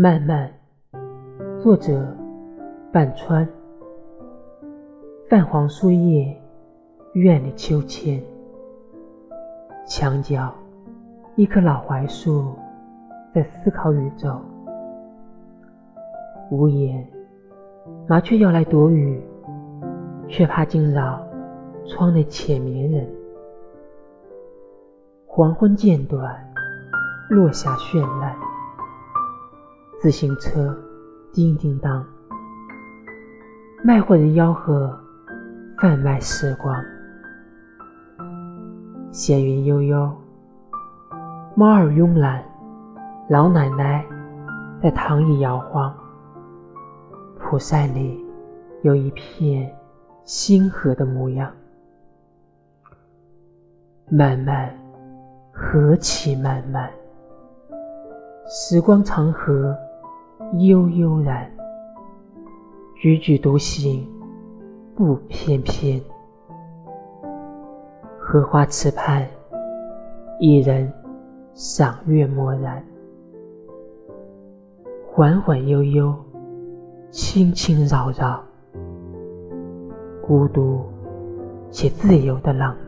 漫漫，作者半川。泛黄树叶，院里秋千。墙角，一棵老槐树在思考宇宙。屋檐，麻雀要来躲雨，却怕惊扰窗内浅眠人。黄昏渐短，落霞绚烂。自行车叮叮当，卖货人吆喝贩卖时光。闲云悠悠，猫儿慵懒，老奶奶在躺椅摇晃。蒲扇里有一片星河的模样。漫漫，何其漫漫！时光长河。悠悠然，踽踽独行，步翩翩。荷花池畔，一人赏月默然。缓缓悠悠，轻轻扰扰，孤独且自由的浪漫。